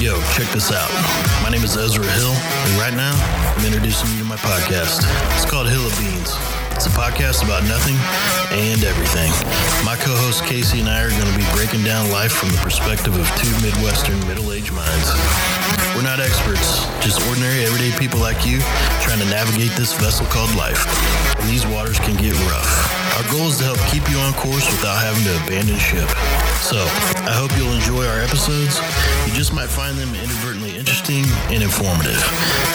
Yo, check this out. My name is Ezra Hill, and right now I'm introducing you to my podcast. It's called Hill of Beans. It's a podcast about nothing and everything. My co host Casey and I are going to be breaking down life from the perspective of two Midwestern middle aged minds. We're not experts, just ordinary, everyday people like you trying to navigate this vessel called life. And these waters can get rough. Our goal is to help keep you on course without having to abandon ship. So, I hope you'll enjoy our episodes. You just might find them inadvertently interesting and informative.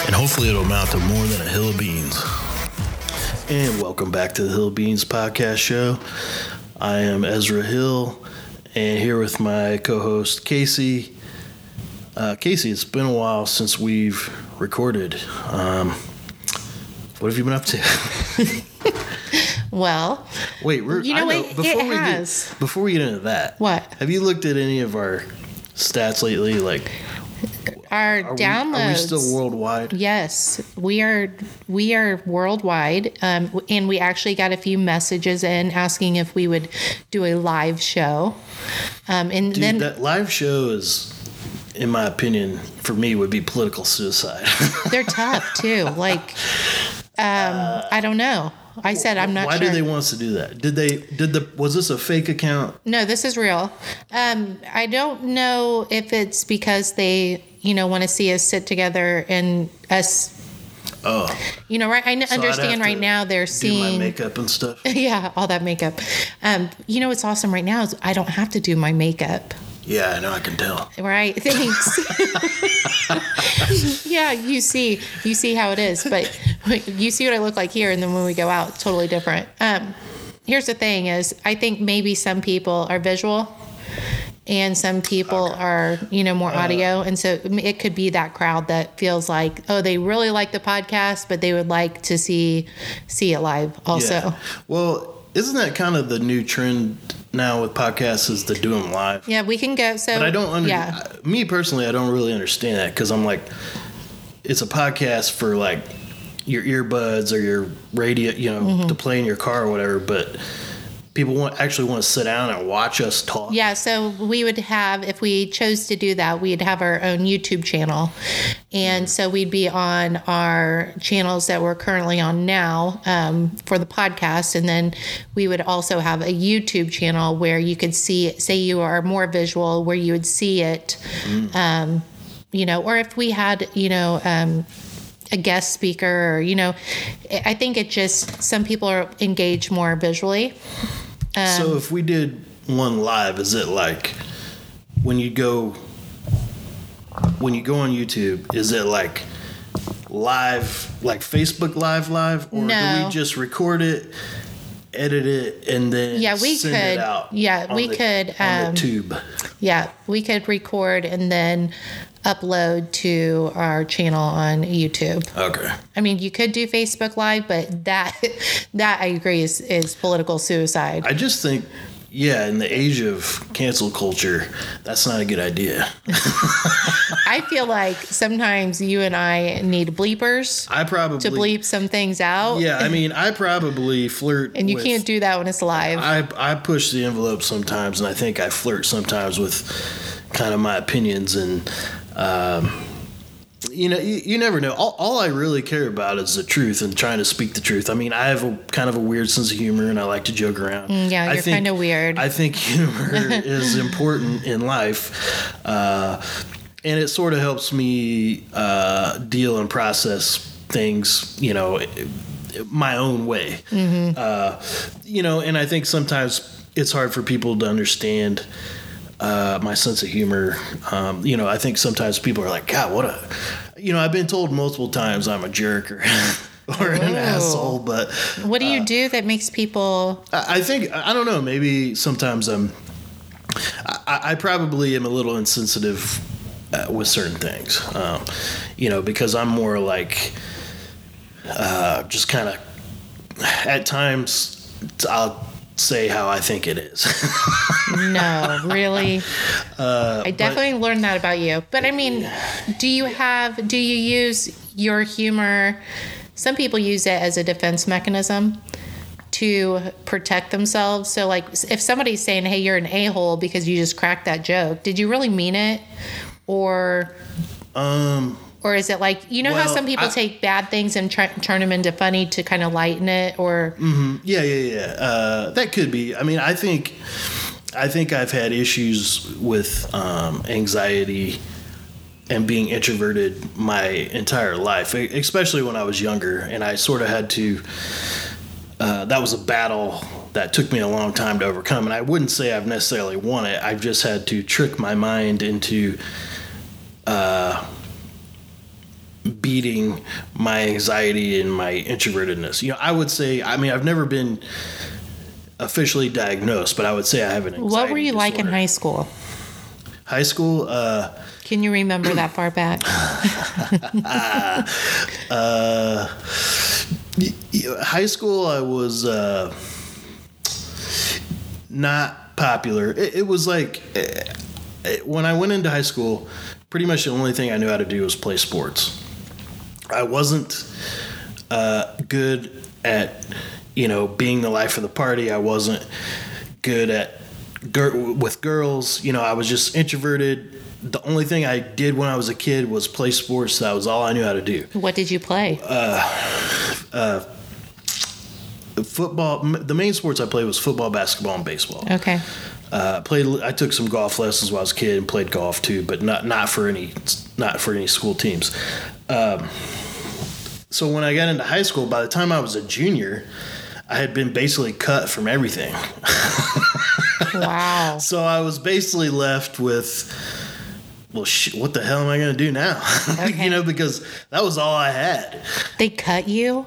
And hopefully, it'll amount to more than a hill of beans. And welcome back to the Hill Beans Podcast Show. I am Ezra Hill, and here with my co host, Casey. Uh, Casey, it's been a while since we've recorded. Um, what have you been up to? Well, Wait, we're, You know I what? It we has. get before we get into that, What? have you looked at any of our stats lately? Like, our are we, downloads. are we still worldwide? Yes, we are. We are worldwide, um, and we actually got a few messages in asking if we would do a live show. Um, and Dude, then that live show is, in my opinion, for me, would be political suicide. they're tough too. Like, um, I don't know. I said I'm not Why sure. do they want us to do that? Did they? Did the? Was this a fake account? No, this is real. Um, I don't know if it's because they, you know, want to see us sit together and us, Oh, you know, right? I so understand right now they're do my seeing. makeup and stuff. yeah, all that makeup. Um, you know what's awesome right now is I don't have to do my makeup. Yeah, I know. I can tell. Right? Thanks. yeah, you see, you see how it is, but you see what I look like here, and then when we go out, it's totally different. Um, here's the thing: is I think maybe some people are visual. And some people are, you know, more audio, and so it could be that crowd that feels like, oh, they really like the podcast, but they would like to see see it live also. Yeah. Well, isn't that kind of the new trend now with podcasts? Is to do them live? Yeah, we can go. So, But I don't under. Yeah, Me personally, I don't really understand that because I'm like, it's a podcast for like your earbuds or your radio, you know, Mm-hmm. to play in your car or whatever. But people want actually want to sit down and watch us talk. Yeah, so we would have, if we chose to do that, we'd have our own YouTube channel. And so we'd be on our channels that we're currently on now um, for the podcast. And then we would also have a YouTube channel where you could see, say you are more visual, where you would see it, um, you know, or if we had, you know, um, a guest speaker or, you know, I think it just, some people are engaged more visually. Um, So if we did one live, is it like when you go when you go on YouTube? Is it like live, like Facebook Live, live, or do No. we just record it, edit it, and then Yeah, we send could- It out yeah, we the- could, um, tube. Yeah, we could record and then upload to our channel on YouTube. Okay. I mean, you could do Facebook Live, but that that I agree is is political suicide. I just think. Yeah, in the age of cancel culture, that's not a good idea. I feel like sometimes you and I need bleepers I probably to bleep some things out. Yeah, I mean, I probably flirt, And you with- can't do that when it's live. I I push the envelope sometimes, and I think I flirt sometimes with kind of my opinions, and um, you know, you, you never know. All, all I really care about is the truth and trying to speak the truth. I mean, I have a kind of a weird sense of humor, and I like to joke around. Mm, yeah, you're think- kinda weird. I think humor is important in life. Uh, and it sort of helps me uh, deal and process things, you know, my own way. Uh, you know, and I think sometimes it's hard for people to understand uh, my sense of humor. Um, you know, I think sometimes people are like, God, what a, you know, I've been told multiple times I'm a jerk or, or an asshole, but what do you uh, do that makes people I I think, I don't know, maybe sometimes I'm, I, I probably am a little insensitive uh, with certain things, um, you know, because I'm more like, uh, just kind of, at times, I'll say how I think it is. No, really. Uh, I definitely learned that about you. But I mean, do you have, do you use your humor? Some people use it as a defense mechanism to protect themselves. So, like, if somebody's saying, hey, you're an a hole because you just cracked that joke, did you really mean it? or Um, or is it like you know how some people I- take bad things and try, turn them into funny to kind of lighten it or yeah, yeah, yeah. Uh, that could be. I mean, I think, I think I've had issues with um, anxiety and being introverted my entire life, especially when I was younger, and I sort of had to. Uh, that was a battle that took me a long time to overcome, and I wouldn't say I've necessarily won it. I've just had to trick my mind into uh, beating my anxiety and my introvertedness. You know, I would say, I mean, I've never been officially diagnosed, but I would say I have an anxiety what were you like in high school? high school? Uh, Can you remember that far back? y- high school, I was uh, not popular. It, it was like eh, eh, when I went into high school, pretty much the only thing I knew how to do was play sports. I wasn't uh, good at, you know, being the life of the party. I wasn't good at gir- with girls. You know, I was just introverted. The only thing I did when I was a kid was play sports. That was all I knew how to do. what did you play? Football. The main sports I played was football, basketball, and baseball. okay. Uh, played. I took some golf lessons while I was a kid and played golf too, but not not for any not for any school teams. Um, so when I got into high school, by the time I was a junior, I had been basically cut from everything. Wow. So I was basically left with, well, sh- what the hell am I going to do now? Okay. you know, because that was all I had. They cut you?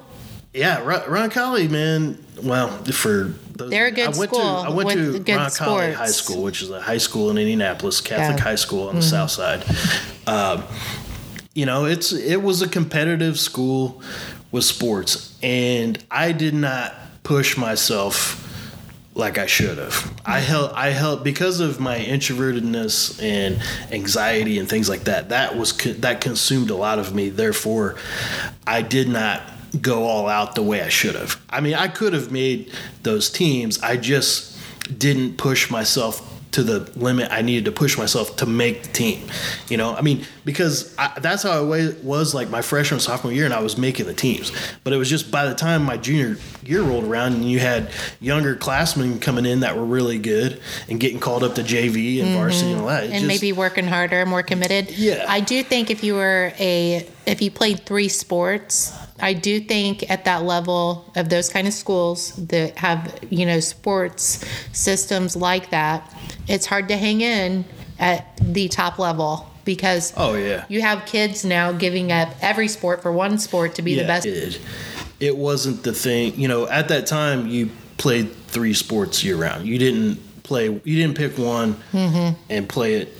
Yeah, Roncalli, man. Well, for those, They're a good I went school To, I went to Roncalli. High School, which is a high school in Indianapolis, Catholic Yeah. Mm-hmm. high school on the south side. Um, you know, it's it was a competitive school with sports, and I did not push myself like I should have. I mm-hmm. held I held because of my introvertedness and anxiety and things like that. That was that consumed a lot of me. Therefore, I did not go all out the way I should have. I mean, I could have made those teams. I just didn't push myself to the limit I needed to push myself to make the team. You know, I mean, because I, that's how I was like my freshman sophomore year, and I was making the teams. But it was just by the time my junior year rolled around, and you had younger classmen coming in that were really good and getting called up to JV and varsity and all that. It Mm-hmm. and just- maybe working harder, more committed. Yeah. I do think if you were a if you played three sports, I do think at that level of those kind of schools that have, you know, sports systems like that, it's hard to hang in at the top level because Oh yeah. you have kids now giving up every sport for one sport to be the best. It, it wasn't the thing. You know, at that time, you played three sports year round. You didn't play. You didn't pick one Mm-hmm. and play it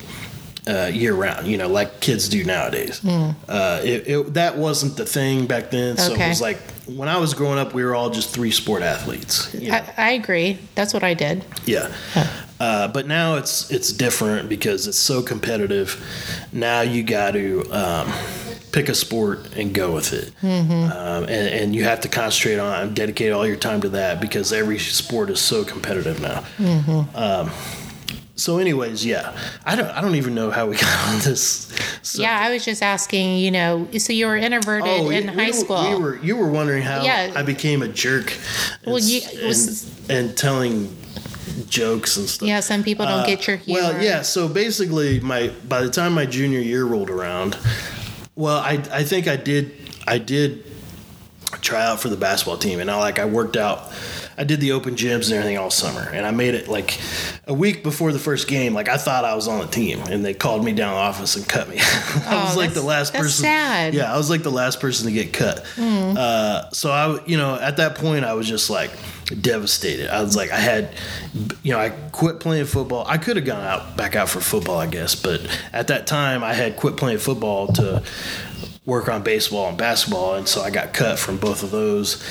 uh, year round. You know, like kids do nowadays. Uh, it, it, that wasn't the thing back then. So it Mm. Was like when I was growing up, we were all just three sport athletes. You know? I, I agree. That's what I did. Yeah. Uh, but now it's it's different because it's so competitive. Now you got to um, pick a sport and go with it, um, and, and you have to concentrate on it and dedicate all your time to that because every sport is so competitive now. Um, so, anyways, yeah, I don't I don't even know how we got on this. So, Yeah, I was just asking, you know, so you were introverted in Oh, we- high we, school. We were you were wondering how Yeah. I became a jerk. And, Well, you- and, was- and telling jokes and stuff. yeah, some people don't get your humor. Uh, Well, yeah. So basically, my by the time my junior year rolled around, well, I I think I did I did try out for the basketball team, and I like I worked out. I did the open gyms and everything all summer, and I made it like a week before the first game. Like I thought I was on the team, and they called me down the office and cut me. I was Oh, like the last that's person. sad. Yeah, I was like the last person to get cut. Hmm. Uh, so I, you know, at that point, I was just like devastated. I was like, I had, you know, I quit playing football. I could have gone out back out for football, I guess, but at that time, I had quit playing football to work on baseball and basketball, and so I got cut from both of those.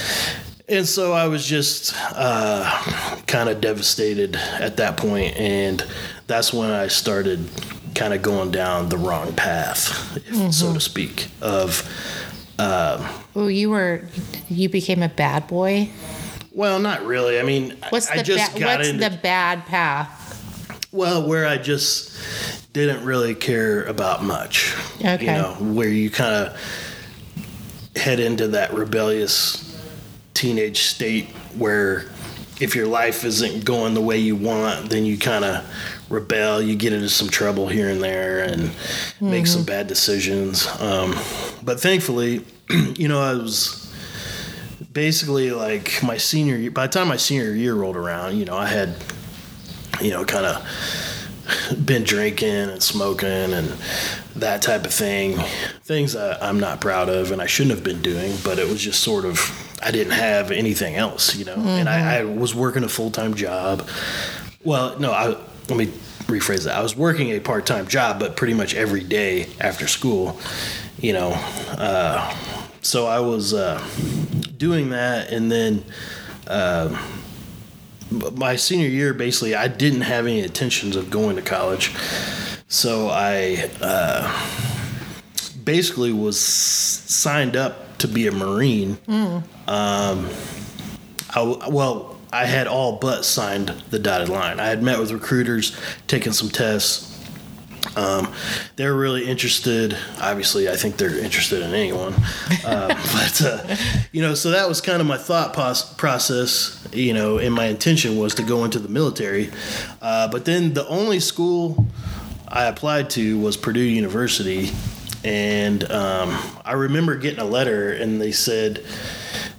And so I was just uh, kind of devastated at that point, and that's when I started kind of going down the wrong path, if, so to speak, of Well, you were, you became a bad boy. well, not really. I mean, What's I the just ba- got what's into the bad path? well where I just didn't really care about much. Okay. You know, where you kind of head into that rebellious teenage state where if your life isn't going the way you want, then you kind of rebel. You get into some trouble here and there and make some bad decisions. Um, but thankfully, you know, I was basically like my senior year. By the time my senior year rolled around, you know, I had, you know, kind of been drinking and smoking and that type of thing. Things that I'm not proud of and I shouldn't have been doing, but it was just sort of, I didn't have anything else, you know. And I, I was working a full time job. Well, no, I, let me rephrase that. I was working a part time job, but pretty much every day after school, you know. Uh, so I was uh, doing that and then. Uh, my senior year, basically, I didn't have any intentions of going to college. So I uh, basically was signed up to be a Marine. Um, I, well, I had all but signed the dotted line. I had met with recruiters, taken some tests. Um, they're really interested. Obviously, I think they're interested in anyone. Uh, but uh, you know, so that was kind of my thought pos- process. You know, and my intention was to go into the military. Uh, but then the only school I applied to was Purdue University, and um, I remember getting a letter, and they said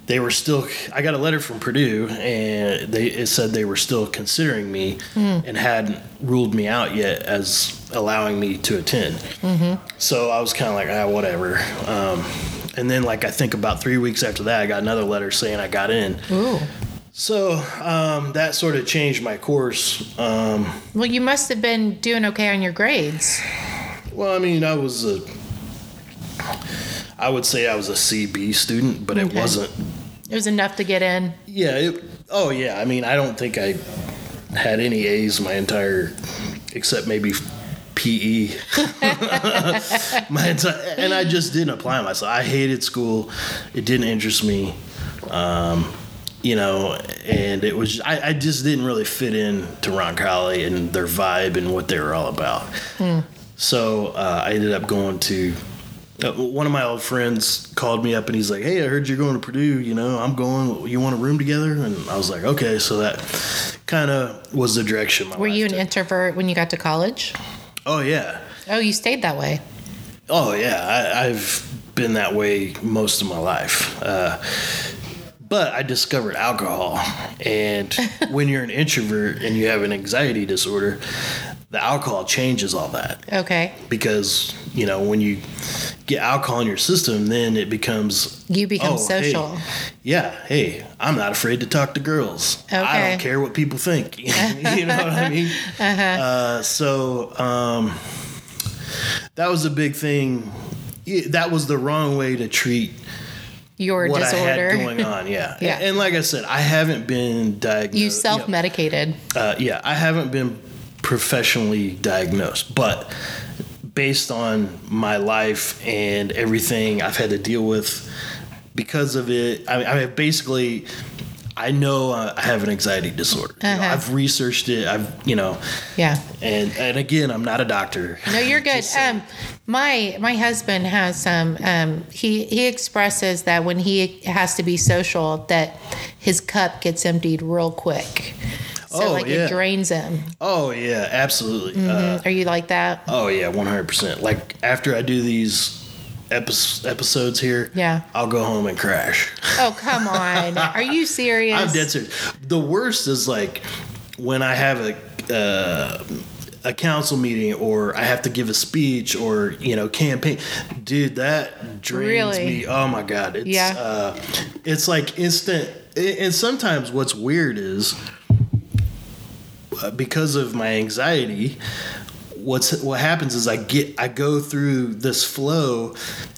they were still. I got a letter from Purdue, and they it said they were still considering me and hadn't ruled me out yet as allowing me to attend. So I was kind of like, ah, whatever. Um, and then, like, I think about three weeks after that, I got another letter saying I got in. Ooh. So um, that sort of changed my course. Um, Well, you must have been doing okay on your grades. well, I mean, I was a. I would say I was a CB student, but it wasn't. It was enough to get in. Yeah. It, oh, yeah. I mean, I don't think I had any A's my entire, except maybe PE. my entire, and I just didn't apply myself. I hated school. It didn't interest me. Um, you know, and it was I, I just didn't really fit in to Ron Roncalli and their vibe and what they were all about. So uh, I ended up going to. Uh, one of my old friends called me up and he's like, "Hey, I heard you're going to Purdue. You know, I'm going. You want a room together?" And I was like, "Okay." So that kind of was the direction. My Were you an took. introvert when you got to college? Oh yeah. Oh, you stayed that way. Oh yeah, I, I've been that way most of my life. Uh, but I discovered alcohol, and when you're an introvert and you have an anxiety disorder, the alcohol changes all that Okay. because you know when you get alcohol in your system, then it becomes You become oh, hey, social. yeah, hey, I'm not afraid to talk to girls. Okay. I don't care what people think. you know what I mean? Uh-huh. Uh, so um, that was a big thing. That was the wrong way to treat Your what disorder. I had going on. Yeah. Yeah. And like I said, I haven't been diagnosed. you self medicated. uh, yeah, I haven't been professionally diagnosed, but based on my life and everything I've had to deal with because of it, I, mean, I mean, basically, I know uh, I have an anxiety disorder. You know, Uh-huh. I've researched it. I've, you know, Yeah. and and again, I'm not a doctor. No, you're good. Um, my my husband has some. Um, he he expresses that when he has to be social, that his cup gets emptied real quick. So Oh, like yeah. it drains him. Oh yeah, absolutely. Uh, Are you like that? oh yeah, 100. percent Like after I do these epi- episodes here, Yeah. I'll go home and crash. Oh come on! Are you serious? I'm dead serious. The worst is like when I have a uh, a council meeting or I have to give a speech or you know campaign. Dude, that drains Really? me. Oh my god, it's Yeah. uh, it's like instant. And sometimes what's weird is uh, because of my anxiety. What's what happens is I get I go through this flow,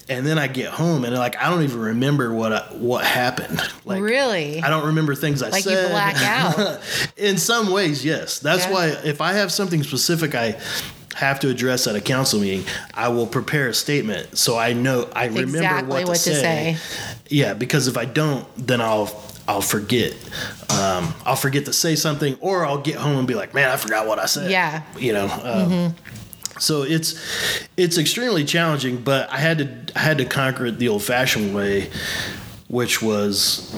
and then I get home and like I don't even remember what I, what happened. Like really? I don't remember things I Like you said. black out. In some ways, yes. That's Yeah. why if I have something specific I have to address at a council meeting, I will prepare a statement so I know I remember Exactly what, what to, to say. say. Yeah, because if I don't, then I'll I'll forget. Um, I'll forget to say something, or I'll get home and be like, "Man, I forgot what I said." Yeah. you know. Um, So it's it's extremely challenging, but I had to I had to conquer it the old fashioned way, which was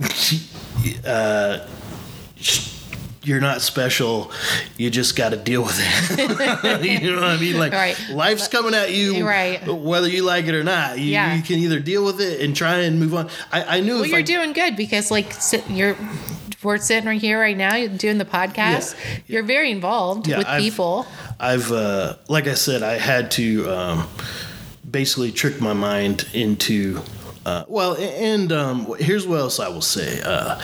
uh, you're not special. You just got to deal with it. you know what I mean? Like Right. life's coming at you, Right. Whether you like it or not, you, Yeah. you can either deal with it and try and move on. I, I knew Well, you're I doing good because like sit, you're we're sitting right here right now doing the podcast. Yeah. You're very involved Yeah, with I've- people. I've uh, like I said, I had to um, basically trick my mind into. Uh, well, and um, here's what else I will say: uh,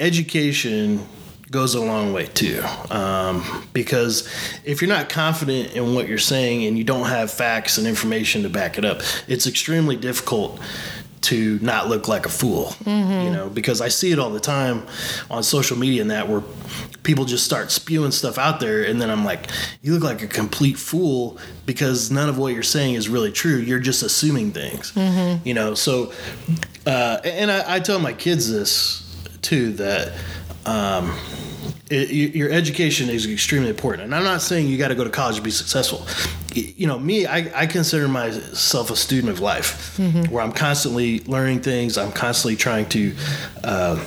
education goes a long way too, um, because if you're not confident in what you're saying and you don't have facts and information to back it up, it's extremely difficult to not look like a fool you know because i see it all the time on social media and that where people just start spewing stuff out there and then i'm like you look like a complete fool because none of what you're saying is really true. You're just assuming things. You know so uh, and I, I tell my kids this too that um, it, your education is extremely important. And I'm not saying you got to go to college to be successful. You know, me, I, I consider myself a student of life where I'm constantly learning things, I'm constantly trying to uh,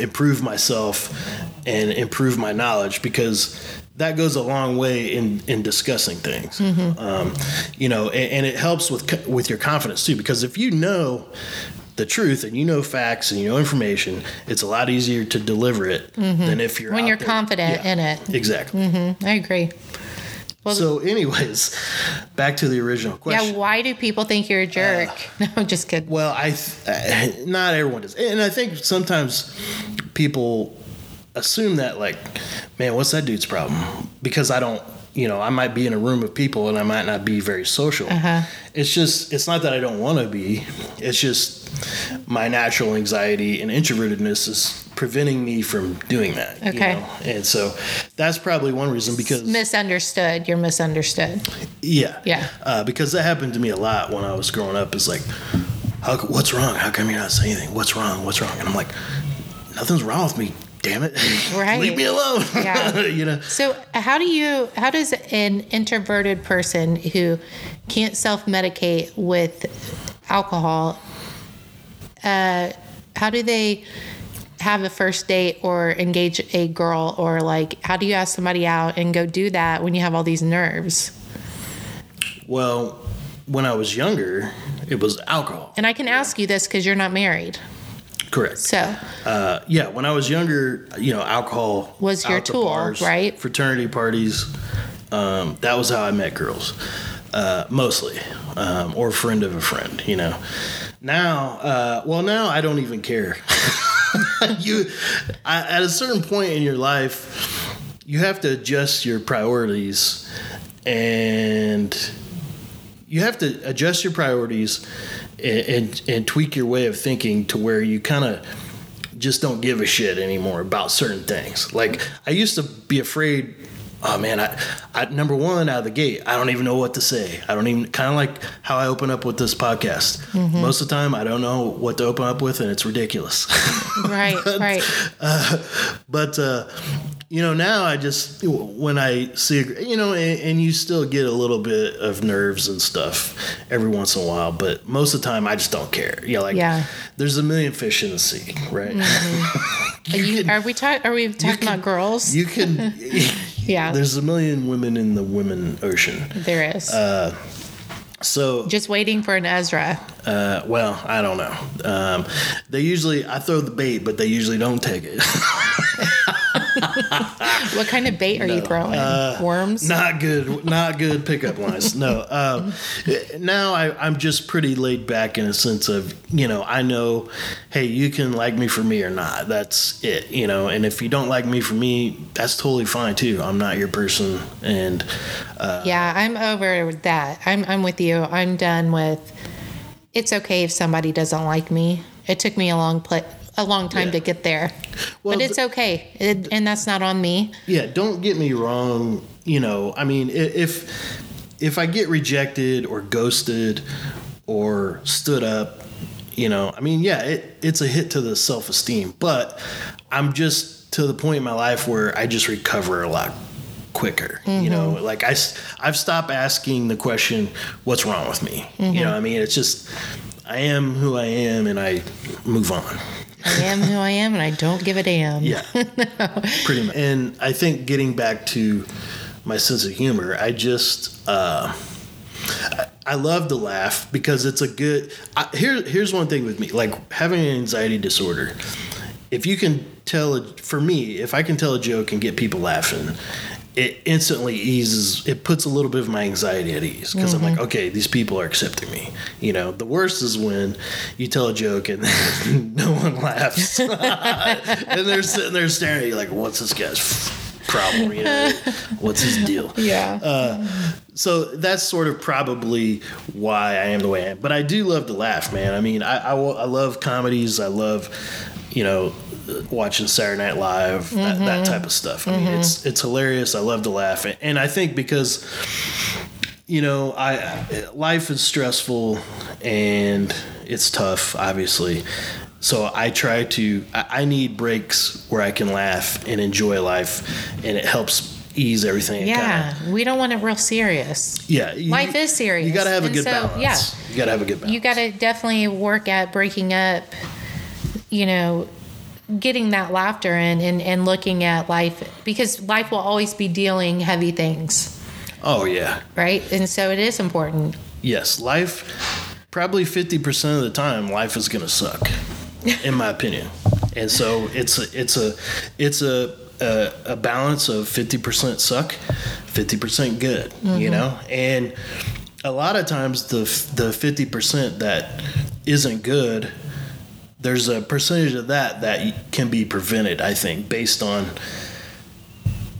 improve myself and improve my knowledge because that goes a long way in, in discussing things. Um, you know, and, and it helps with with your confidence too because if you know the truth and you know facts and you know information, it's a lot easier to deliver it than if you're When you're there- confident Yeah, in it. Exactly. I agree. Well, So, anyways, back to the original question. yeah, why do people think you're a jerk? Uh, no, just kidding. Well, I th- not everyone does, and I think sometimes people assume that like, man, what's that dude's problem? Because I don't, you know, I might be in a room of people and I might not be very social. Uh-huh. It's just, it's not that I don't want to be. It's just my natural anxiety and introvertedness is preventing me from doing that. you Okay. know? And so that's probably one reason because Misunderstood. You're misunderstood. yeah. Yeah. Uh, because that happened to me a lot when I was growing up. Is like, how, what's wrong? How come you're not saying anything? What's wrong? What's wrong? And I'm like, nothing's wrong with me. Damn it. Right. Leave me alone. Yeah. you know. So, how do you? How does an introverted person who can't self-medicate with alcohol? Uh, how do they have a first date or engage a girl or like? How do you ask somebody out and go do that when you have all these nerves? Well, when I was younger, it was alcohol. And I can ask you this because you're not married. Correct. So, Uh, yeah, when I was younger, you know, alcohol Was your tool, right? Fraternity parties. Um, that was how I met girls, uh, mostly, um, or friend of a friend. You know. Now, uh, well, now I don't even care. you, I, at a certain point in your life, you have to adjust your priorities, and you have to adjust your priorities and, and, and tweak your way of thinking to where you kind of just don't give a shit anymore about certain things. Like I used to be afraid. Oh man, I, I number one out of the gate, I don't even know what to say. I don't even kind of like how I open up with this podcast. Mm-hmm. Most of the time, I don't know what to open up with, and it's ridiculous. right, right. Uh, but uh, you know now i just when i see a, you know and, and you still get a little bit of nerves and stuff every once in a while but most of the time i just don't care you know like Yeah. there's a million fish in the sea right mm-hmm. Are, you, are we talking? Are we talking about girls? you can yeah, there's a million women in the women ocean there is. uh, so Just waiting for an Ezra. uh, well i don't know um, they usually i throw the bait but they usually don't take it What kind of bait are you throwing? Worms? Not good. Not good pickup lines. No. Um, now I, I'm just pretty laid back in a sense of you know I know, hey, you can like me for me or not. That's it. You know, and if you don't like me for me, that's totally fine too. I'm not your person, and yeah, I'm over that. I'm I'm with you. I'm done with. It's okay if somebody doesn't like me. It took me a long pla a long time Yeah. to get there, Well, but it's okay, it, and that's not on me. yeah, don't get me wrong. You know, I mean, if if I get rejected or ghosted or stood up, you know, I mean, yeah, it, it's a hit to the self esteem. But I'm just to the point in my life where I just recover a lot quicker. You mm-hmm. know, like I, I've stopped asking the question, "What's wrong with me?" You know, what I mean, it's just I am who I am, and I move on. I am who I am, and I don't give a damn. Yeah, pretty much. And I think getting back to my sense of humor, I just uh, I, I love to laugh because it's a good. I, here, here's one thing with me, like having an anxiety disorder. If you can tell, a, for me, if I can tell a joke and get people laughing. It instantly eases. It puts a little bit of my anxiety at ease because I'm like, mm-hmm. okay, these people are accepting me. You know, the worst is when you tell a joke and no one laughs and they're sitting there staring at you like, "What's this guy's problem? You know, what's his deal?" Yeah. Uh, so that's sort of probably why I am the way I am. But I do love to laugh, man. I mean, I I, I love comedies. I love, you know, watching Saturday Night Live, that, that mm-hmm. type of stuff. I mean, it's mm-hmm. it's hilarious. I love to laugh, and I think because you know, I life is stressful and it's tough, obviously. So I try to. I I need breaks where I can laugh and enjoy life, and it helps ease everything. Yeah. kinda- We don't want it real serious. yeah. you- Life is serious. You got to have a And good so, balance. yeah. You got to have a good balance. You got to definitely work at breaking up, you know, getting that laughter in and, and looking at life because life will always be dealing heavy things, oh yeah. right? And so it is important. Yes. Life. Probably fifty percent of the time, life is gonna suck, in my opinion. And so it's a it's a it's a a, a balance of fifty percent suck, fifty percent good. You mm-hmm. know, and a lot of times the the fifty percent that isn't good, there's a percentage of that that can be prevented. I think based on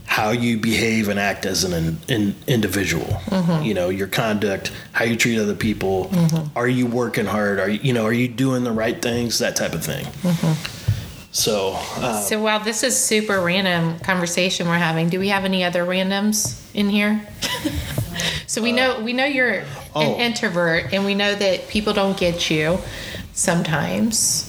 how you behave and act as an, in, an individual. Mm-hmm. You know, your conduct, how you treat other people. Mm-hmm. Are you working hard? Are you, you know, are you doing the right things? That type of thing. Mm-hmm. So, uh, So while this is super random conversation we're having, do we have any other randoms in here? so we know we know you're oh. an introvert, and we know that people don't get you sometimes.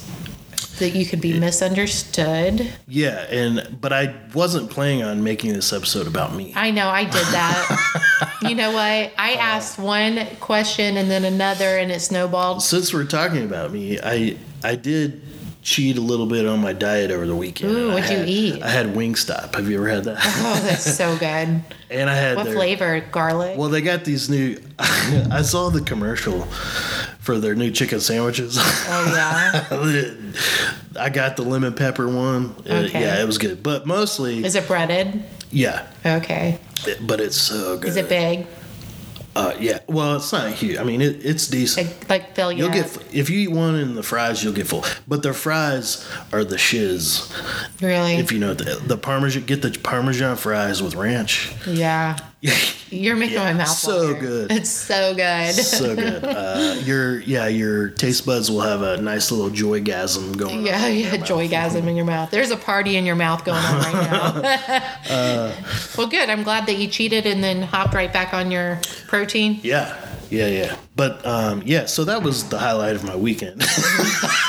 That you could be misunderstood. yeah, and but I wasn't planning on making this episode about me. I know I did that. you know what? I uh, asked one question and then another, and it snowballed. Since we're talking about me, I I did cheat a little bit on my diet over the weekend. Ooh, what'd you eat? I had Wingstop. Have you ever had that? Oh, that's so good. and I had What their, flavor? Garlic. Well, they got these new. I saw the commercial for their new chicken sandwiches. oh yeah. I got the lemon pepper one. Okay. yeah, it was good, but mostly, Is it breaded? yeah, Okay. it- but it's so good. Is it big? Uh, yeah. Well, it's not huge. I mean, it, it's decent. Like, you You'll get if you eat one in the fries, you'll get full. But their fries are the shiz. really? If you know the, the parmesan, get the parmesan fries with ranch. yeah. You're making Yeah, my mouth so water. good. It's so good. so good. Uh, your yeah, your taste buds will have a nice little joygasm going. yeah, on. yeah, joygasm in your mouth. There's a party in your mouth going on right now. Uh, well, good. I'm glad that you cheated and then hopped right back on your protein. Yeah, yeah, yeah. But um, yeah, so that was the highlight of my weekend.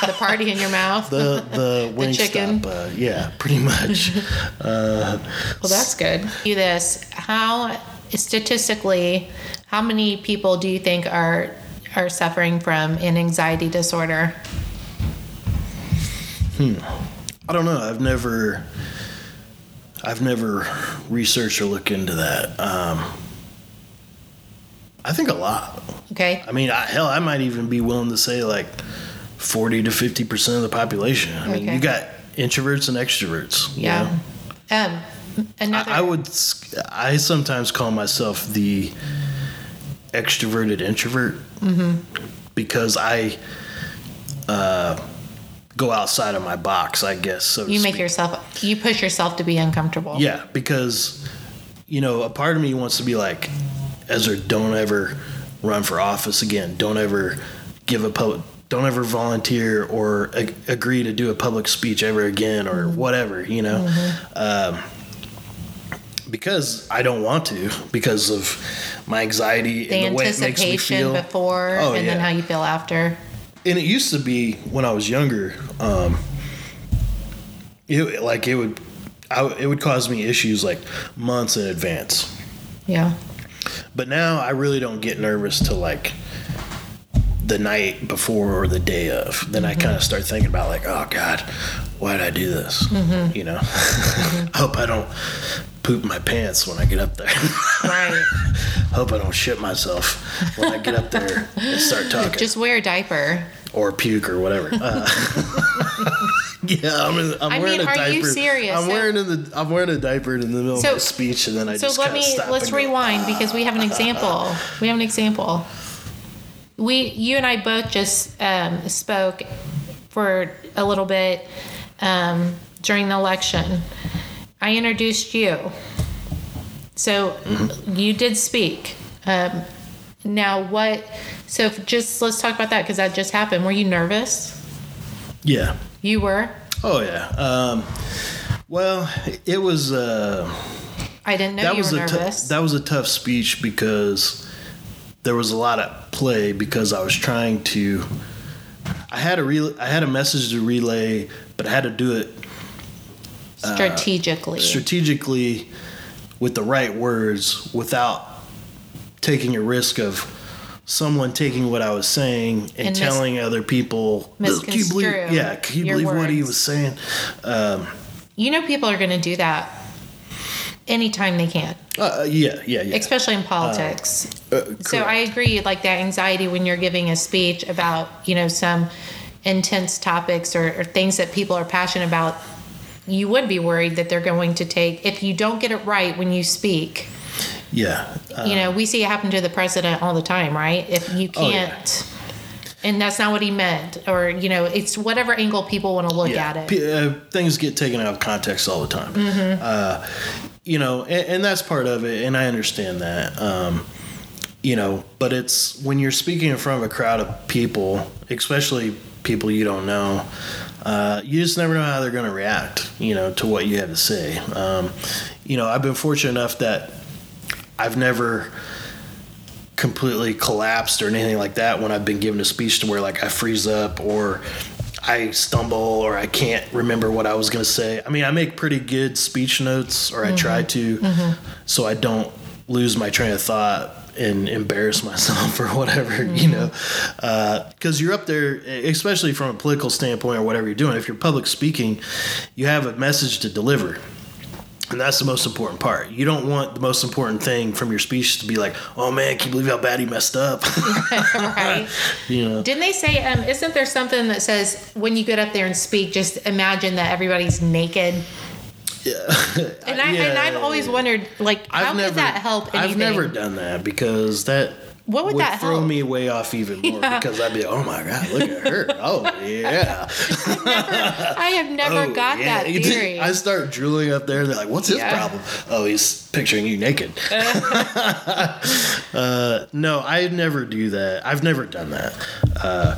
The party in your mouth. the the wing chicken? stop. Uh, yeah, pretty much. Uh, Well, that's good. Do this. How statistically, how many people do you think are are suffering from an anxiety disorder? Hmm. I don't know. I've never, I've never researched or looked into that. Um, I think a lot. Okay. I mean, I, hell, I might even be willing to say like forty to fifty percent of the population. I mean, Okay. you got introverts and extroverts. you Yeah. know? Um. Another. I, I would. I sometimes call myself the extroverted introvert Mm-hmm. because I uh, go outside of my box. I guess so. You make speak. yourself. You push yourself to be uncomfortable. Yeah, because you know, a part of me wants to be like, Ezra, don't ever run for office again. Don't ever give a public. Don't ever volunteer or ag- agree to do a public speech ever again or Mm-hmm. whatever. You know, um, because I don't want to because of my anxiety The and the way it makes me anticipation feel. before, Oh, and then how you feel after. and it used to be when I was younger, um, it, like it would, I, it would cause me issues like months in advance. Yeah. But now I really don't get nervous till like the night before or the day of. Then I kind of start thinking about like, oh God, why did I do this? You know, I hope I don't poop my pants when I get up there. Right. hope I don't shit myself when I get up there and start talking Just wear a diaper. or puke or whatever. Uh, yeah, I'm, in, I'm I wearing mean, a are diaper. you serious? I'm So- wearing in the I'm wearing a diaper in the middle So- of a speech, and then I So just let me let's go, rewind because we have an example. We have an example. We you and I both just um, spoke for a little bit um, during the election. I introduced you, so Mm-hmm. you did speak. Um, now what? So just let's talk about that because that just happened. Were you nervous? Yeah. You were. Oh yeah. Um, well, it was. Uh, I didn't know that you was were nervous. that was a tough speech because there was a lot at play because I was trying to. I had a re- I had a message to relay, but I had to do it strategically. strategically with the right words without taking a risk of someone taking what I was saying and, And mis- telling other people, "Can you believe? Yeah, can you believe what he was saying?" Um, You know, people are going to do that anytime they can, uh, yeah, yeah, yeah. especially in politics. Uh, so. I agree, like that anxiety when you're giving a speech about, you know, some intense topics or, or things that people are passionate about. You would be worried that they're going to take, if you don't get it right when you speak, yeah, uh, you know, we see it happen to the president all the time, right? If you Oh, yeah. can't, and that's not what he meant, or, you know, it's whatever angle people want to look yeah. at it. P- uh, things get taken out of context all the time. Mm-hmm. Uh, you know, and, and that's part of it, and I understand that. Um, you know, but it's when you're speaking in front of a crowd of people, especially people you don't know. Uh, you just never know how they're going to react, you know, to what you have to say. Um, you know, I've been fortunate enough that I've never completely collapsed or anything like that when I've been given a speech to where like I freeze up or I stumble or I can't remember what I was going to say. I mean, I make pretty good speech notes or I try mm-hmm. to mm-hmm. so I don't lose my train of thought and embarrass myself or whatever, you mm-hmm. know. Uh, because you're up there, especially from a political standpoint or whatever you're doing. If you're public speaking, you have a message to deliver. And that's the most important part. You don't want the most important thing from your speech to be like, "Oh man, can you believe how bad he messed up?" right? you know. Didn't they say? Um, isn't there something that says when you get up there and speak, just imagine that everybody's naked? Yeah. And I Yeah, and I've always wondered, like, how I've could never, that help anything? I've never done that because that What would that throw help? me way off even more Yeah. because I'd be, oh my god, look at her, oh yeah, I have never oh, got yeah. that theory. I start drooling up there. They're like, what's his Yeah. problem? Oh, he's picturing you naked. uh, no, I never do that. I've never done that. Uh,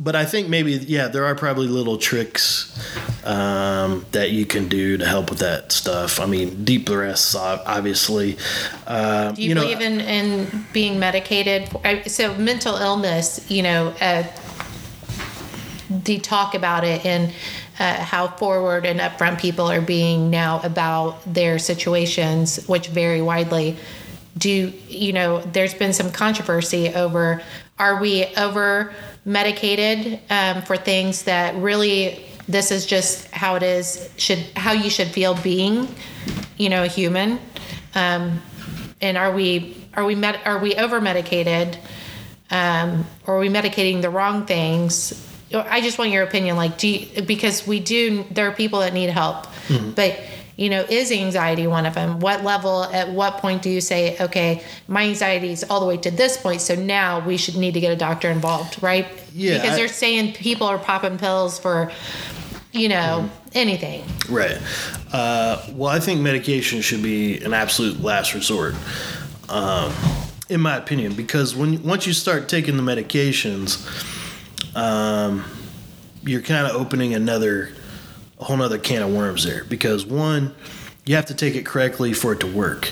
but I think maybe yeah, there are probably little tricks um, that you can do to help with that stuff. I mean, deep breaths, obviously. Uh, Do you, know, believe in, in being medicated? So mental illness, you know, uh, they talk about it and uh, how forward and upfront people are being now about their situations, which vary widely. Do you know? There's been some controversy over: are we over medicated um, for things that really? This is just how it is. Should how you should feel being, you know, a human. Um, and are we are we med- are we over medicated um, or are we medicating the wrong things i just want your opinion like do you, because we do there are people that need help but you know is anxiety one of them? What level at what point do you say okay my anxiety is all the way to this point so now we should need to get a doctor involved right? Yeah, because I- they're saying people are popping pills for you know anything. Right. Uh, well, I think medication should be an absolute last resort, um, in my opinion, because when once you start taking the medications, um, you're kind of opening another, a whole other can of worms there. Because one, you have to take it correctly for it to work.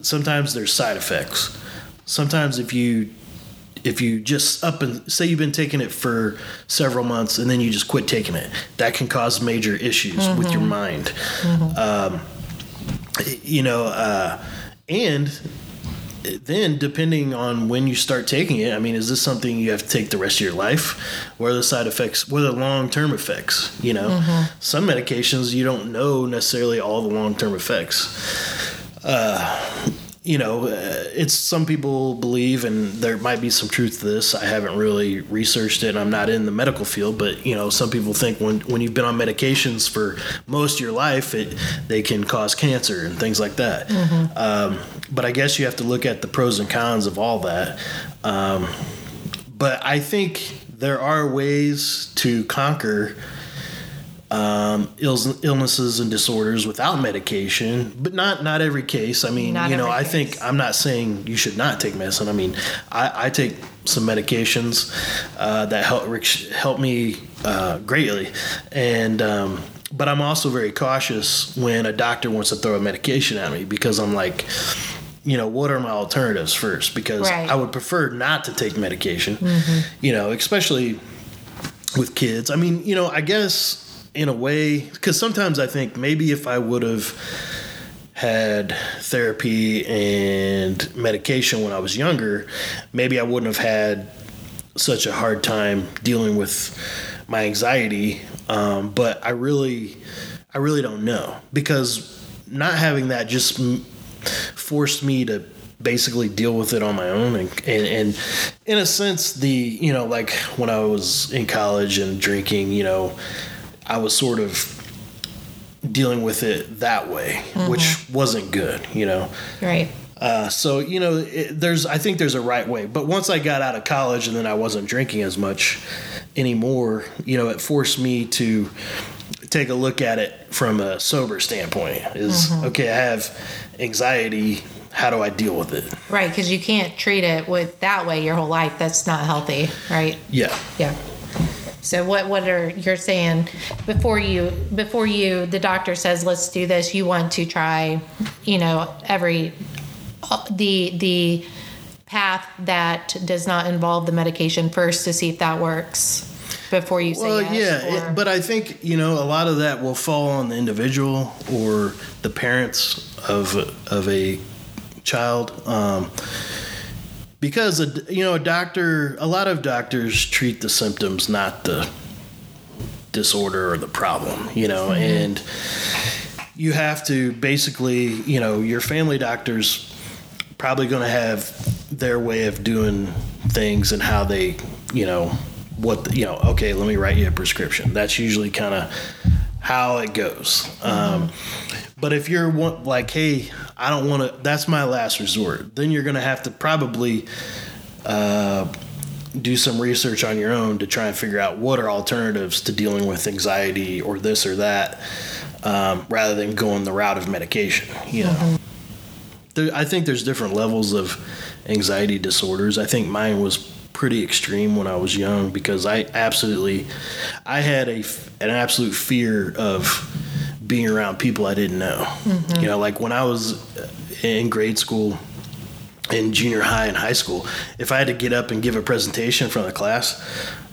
Sometimes there's side effects. Sometimes if you if you just up and say you've been taking it for several months and then you just quit taking it, that can cause major issues with your mind. Um, you know, uh, and then depending on when you start taking it, I mean, is this something you have to take the rest of your life? What are the side effects? What are the long term effects? You know, some medications you don't know necessarily all the long term effects. Uh, you know, uh, it's some people believe, and there might be some truth to this. I haven't really researched it. and I'm not in the medical field, but you know, some people think when when you've been on medications for most of your life, it they can cause cancer and things like that. Um, but I guess you have to look at the pros and cons of all that. Um, but I think there are ways to conquer um, ills, illnesses and disorders without medication, but not not every case. I mean, Not you know, I case. think I'm not saying you should not take medicine. I mean, I, I take some medications uh, that help help me uh, greatly, and um, but I'm also very cautious when a doctor wants to throw a medication at me because I'm like. You know, what are my alternatives first? Because Right. I would prefer not to take medication. You know, especially with kids. I mean, you know, I guess in a way, because sometimes I think maybe if I would have had therapy and medication when I was younger, maybe I wouldn't have had such a hard time dealing with my anxiety. Um, but I really, I really don't know because not having that just m- forced me to basically deal with it on my own and, and and in a sense the you know like when I was in college and drinking you know I was sort of dealing with it that way which wasn't good you know Right. uh, so you know, it, there's I think there's a right way. But once I got out of college and then I wasn't drinking as much anymore, you know, it forced me to take a look at it from a sober standpoint. Is okay, I have anxiety. How do I deal with it? Right. Because you can't treat it with that way your whole life. That's not healthy. Right. Yeah. Yeah. So what what are you're saying before you before you the doctor says let's do this you want to try you know every uh, the the path that does not involve the medication first to see if that works before you say Well, yes, yeah, it, but I think you know a lot of that will fall on the individual or the parents of of a child, um, because a, you know a doctor, a lot of doctors treat the symptoms, not the disorder or the problem. You know, and you have to basically, you know, your family doctors probably going to have their way of doing things and how they, you know, what, the, you know, okay, let me write you a prescription. That's usually kind of how it goes. Um, but if you're one, like, hey, I don't want to, that's my last resort, then you're going to have to probably uh, do some research on your own to try and figure out what are alternatives to dealing with anxiety or this or that um, rather than going the route of medication, you know? There, I think there's different levels of anxiety disorders. I think mine was pretty extreme when I was young because I absolutely, I had a an absolute fear of being around people I didn't know. Mm-hmm. You know, like when I was in grade school, in junior high and high school, if I had to get up and give a presentation in front of the class,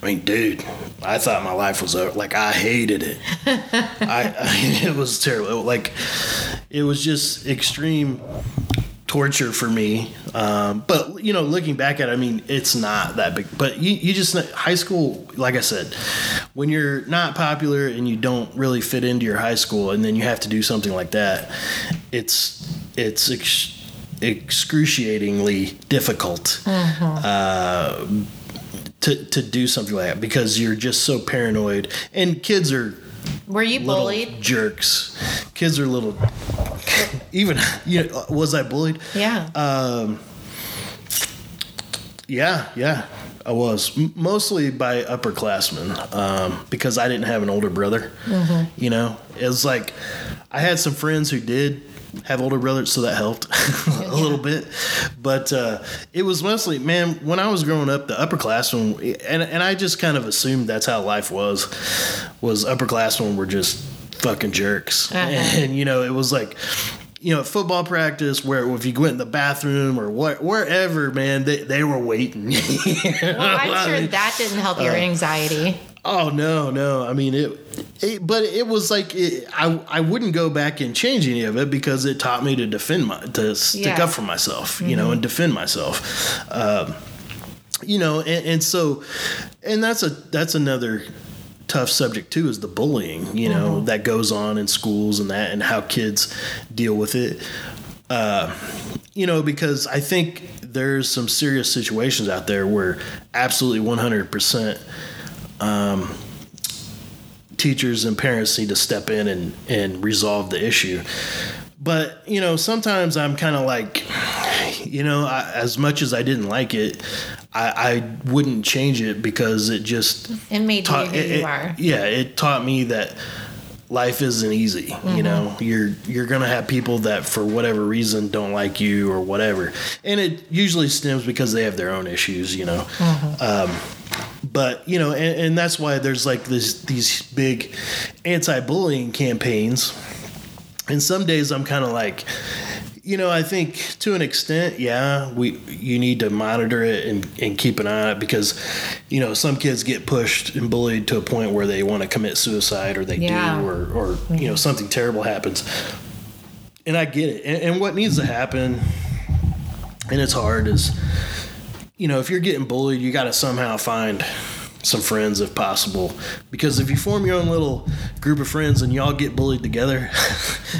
I mean, dude, I thought my life was over. Like I hated it. I, I it was terrible. Like it was just extreme torture for me. Um, but you know, looking back at it, I mean, it's not that big. But you, you just high school, like I said, when you're not popular and you don't really fit into your high school, and then you have to do something like that, it's it's ex- excruciatingly difficult. Uh, to, to do something like that because you're just so paranoid and kids are were you little bullied jerks kids are little even you know was i bullied? Yeah. Um, yeah, yeah, I was. M- mostly by upperclassmen um, because I didn't have an older brother. You know, it was like I had some friends who did have older brothers, so that helped a little bit. But uh, it was mostly, man, when I was growing up, the upperclassmen, and and I just kind of assumed that's how life was, was upperclassmen were just fucking jerks, Uh-huh. and you know, it was like you know, football practice, where if you went in the bathroom or what, wherever, man, they, they were waiting. well, I'm sure that didn't help your anxiety. Oh no, no. I mean it, it but it was like it, I I wouldn't go back and change any of it because it taught me to defend my to stick Yeah. up for myself, you know, and defend myself. Um, you know, and, and so and that's a that's another tough subject too is the bullying, you know, that goes on in schools and that and how kids deal with it. Uh, you know, because I think there's some serious situations out there where absolutely 100% um, teachers and parents need to step in and, and resolve the issue. But, you know, sometimes I'm kind of like, you know, I, as much as I didn't like it, I, I wouldn't change it because it just It made taught you who it- you are. Yeah, it taught me that life isn't easy. Mm-hmm. You know, you're you're gonna have people that for whatever reason don't like you or whatever, and it usually stems because they have their own issues. You know, Mm-hmm. um, but you know, and, and that's why there's like this these big anti-bullying campaigns. And some days I'm kind of like, you know, I think to an extent, yeah, we you need to monitor it and, and keep an eye on it because, you know, some kids get pushed and bullied to a point where they want to commit suicide or they Yeah. do or or you know something terrible happens. And I get it. And, and what needs to happen, and it's hard, is you know if you're getting bullied, you got to somehow find some friends if possible because if you form your own little group of friends and y'all get bullied together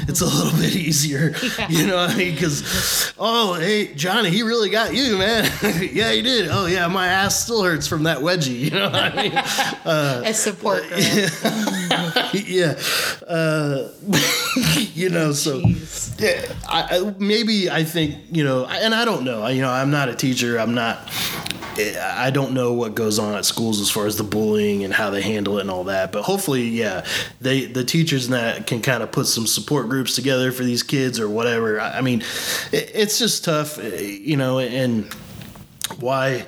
it's a little bit easier you know what i mean because oh hey johnny he really got you man yeah he did oh yeah my ass still hurts from that wedgie you know what i mean A support group. yeah uh, you know so Jeez. yeah, I, I, maybe I think you know, and I don't know. I- You know, I'm not a teacher. I'm not. I don't know what goes on at schools as far as the bullying and how they handle it and all that. But hopefully, yeah, they the teachers and that can kind of put some support groups together for these kids or whatever. I, I mean, it, it's just tough, eh, you know, and why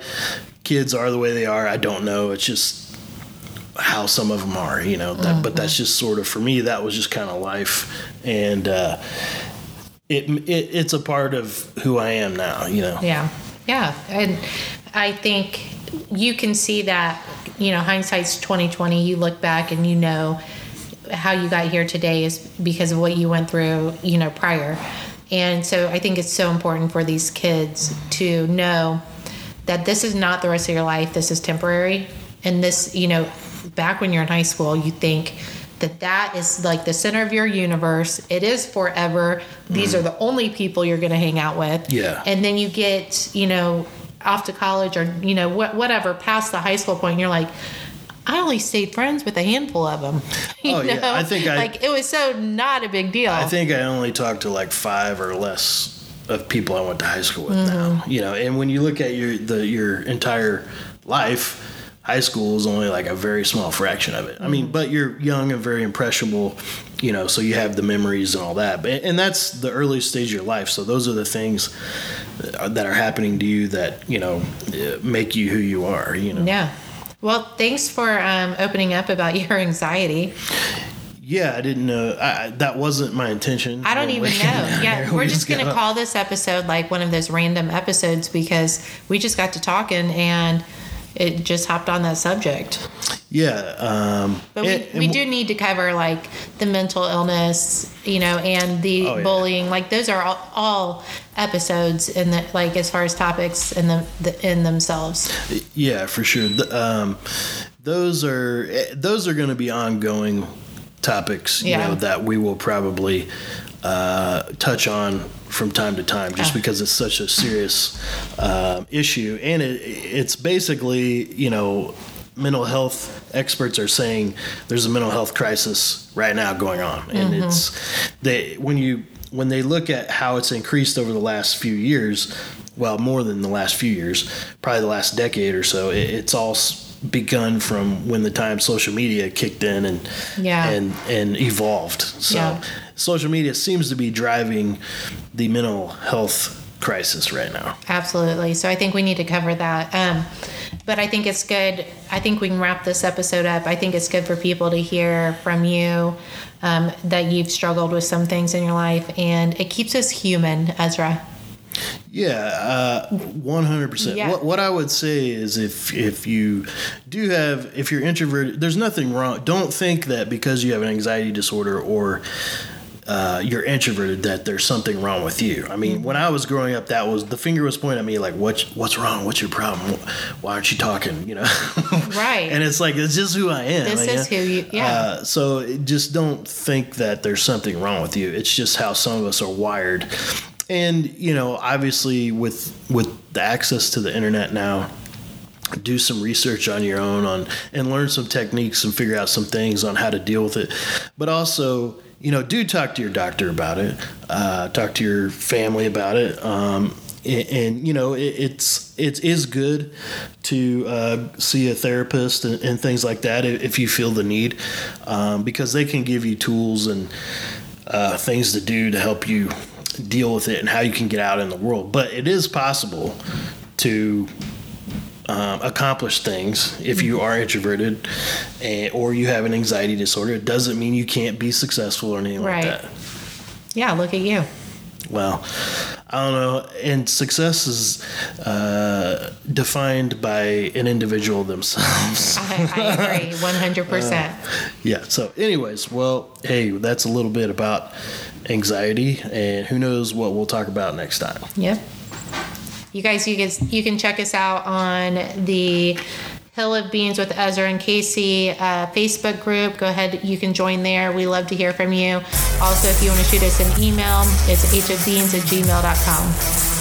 kids are the way they are, I don't know. It's just how some of them are, you know. That, But that's just sort of for me. That was just kind of life, and uh, it, it it's a part of who I am now, you know. Yeah. Yeah. And I think you can see that, you know, hindsight's 2020. You look back and you know how you got here today is because of what you went through, you know, prior. And so I think it's so important for these kids to know that this is not the rest of your life. This is temporary. And this, you know, back when you're in high school, you think that that is like the center of your universe. It is forever. These mm-hmm. are the only people you're going to hang out with. Yeah. And then you get, you know, off to college or, you know, what, whatever, past the high school point, you're like, I only stayed friends with a handful of them. You Oh, yeah. know? I think I- like it was so not a big deal. I think I only talked to like five or less of people I went to high school with now. Mm. You know, and when you look at your the your entire life, high school is only like a very small fraction of it. I mean, mm. but you're young and very impressionable, you know, so you have the memories and all that. But and that's the early stage of your life. So those are the things that are happening to you that you know make you who you are. You know. yeah. Well, thanks for um, opening up about your anxiety. Yeah, I didn't know. I, that wasn't my intention. I don't even know. Yeah, we're We just going to call this episode like one of those random episodes because we just got to talking and it just hopped on that subject. Yeah, um, But we, and- and we do need to cover like the mental illness, you know, and the Oh, yeah. bullying. Like those are all, all episodes in the like as far as topics in the, the in themselves. Yeah, for sure. The, um, those are eh, those are going to be ongoing topics, you Yeah. know, that we will probably uh, touch on from time to time, just Ah. because it's such a serious um issue, and it, it's basically, you know. Mental health experts are saying there's a mental health crisis right now going on, and Mm-hmm. it's they when you when they look at how it's increased over the last few years, well, more than the last few years, probably the last decade or so, it, it's all begun from when the time social media kicked in and Yeah. and and evolved. So Yeah. Social media seems to be driving the mental health crisis right now. Absolutely. So I think we need to cover that. Um, but I think it's good. I think we can wrap this episode up. I think it's good for people to hear from you um, that you've struggled with some things in your life, and it keeps us human, Ezra. Yeah, one hundred percent. What I would say is if if you do have if you're introverted, there's nothing wrong. Don't think that because you have an anxiety disorder or uh, you're introverted that there's something wrong with you. I mean, when I was growing up, that was the finger was pointing at me like, "What's what's wrong? What's your problem? Why aren't you talking?" You know, Right. and it's like it's just who I am. This I is who you- yeah. Uh, so just don't think that there's something wrong with you. It's just how some of us are wired. And you know, obviously, with with the access to the internet now, do some research on your own on and learn some techniques and figure out some things on how to deal with it. But also, you know, do talk to your doctor about it. Uh, talk to your family about it. Um, and, and you know, it, it's it is good to uh, see a therapist and, and things like that if you feel the need, um, because they can give you tools and uh, things to do to help you deal with it and how you can get out in the world. But it is possible to um, accomplish things if you are introverted and, or you have an anxiety disorder. It doesn't mean you can't be successful or anything Right. like that. Yeah, look at you. Well, I don't know. And success is uh, defined by an individual themselves. I, I agree, 100%. yeah. So, anyways, well, hey, that's a little bit about anxiety, and who knows what we'll talk about next time. Yep. You guys, you can you can check us out on the Hill of Beans with Ezra and Casey uh, Facebook group. Go ahead, you can join there. We love to hear from you. Also, if you want to shoot us an email, it's hofbeans at gmail.com.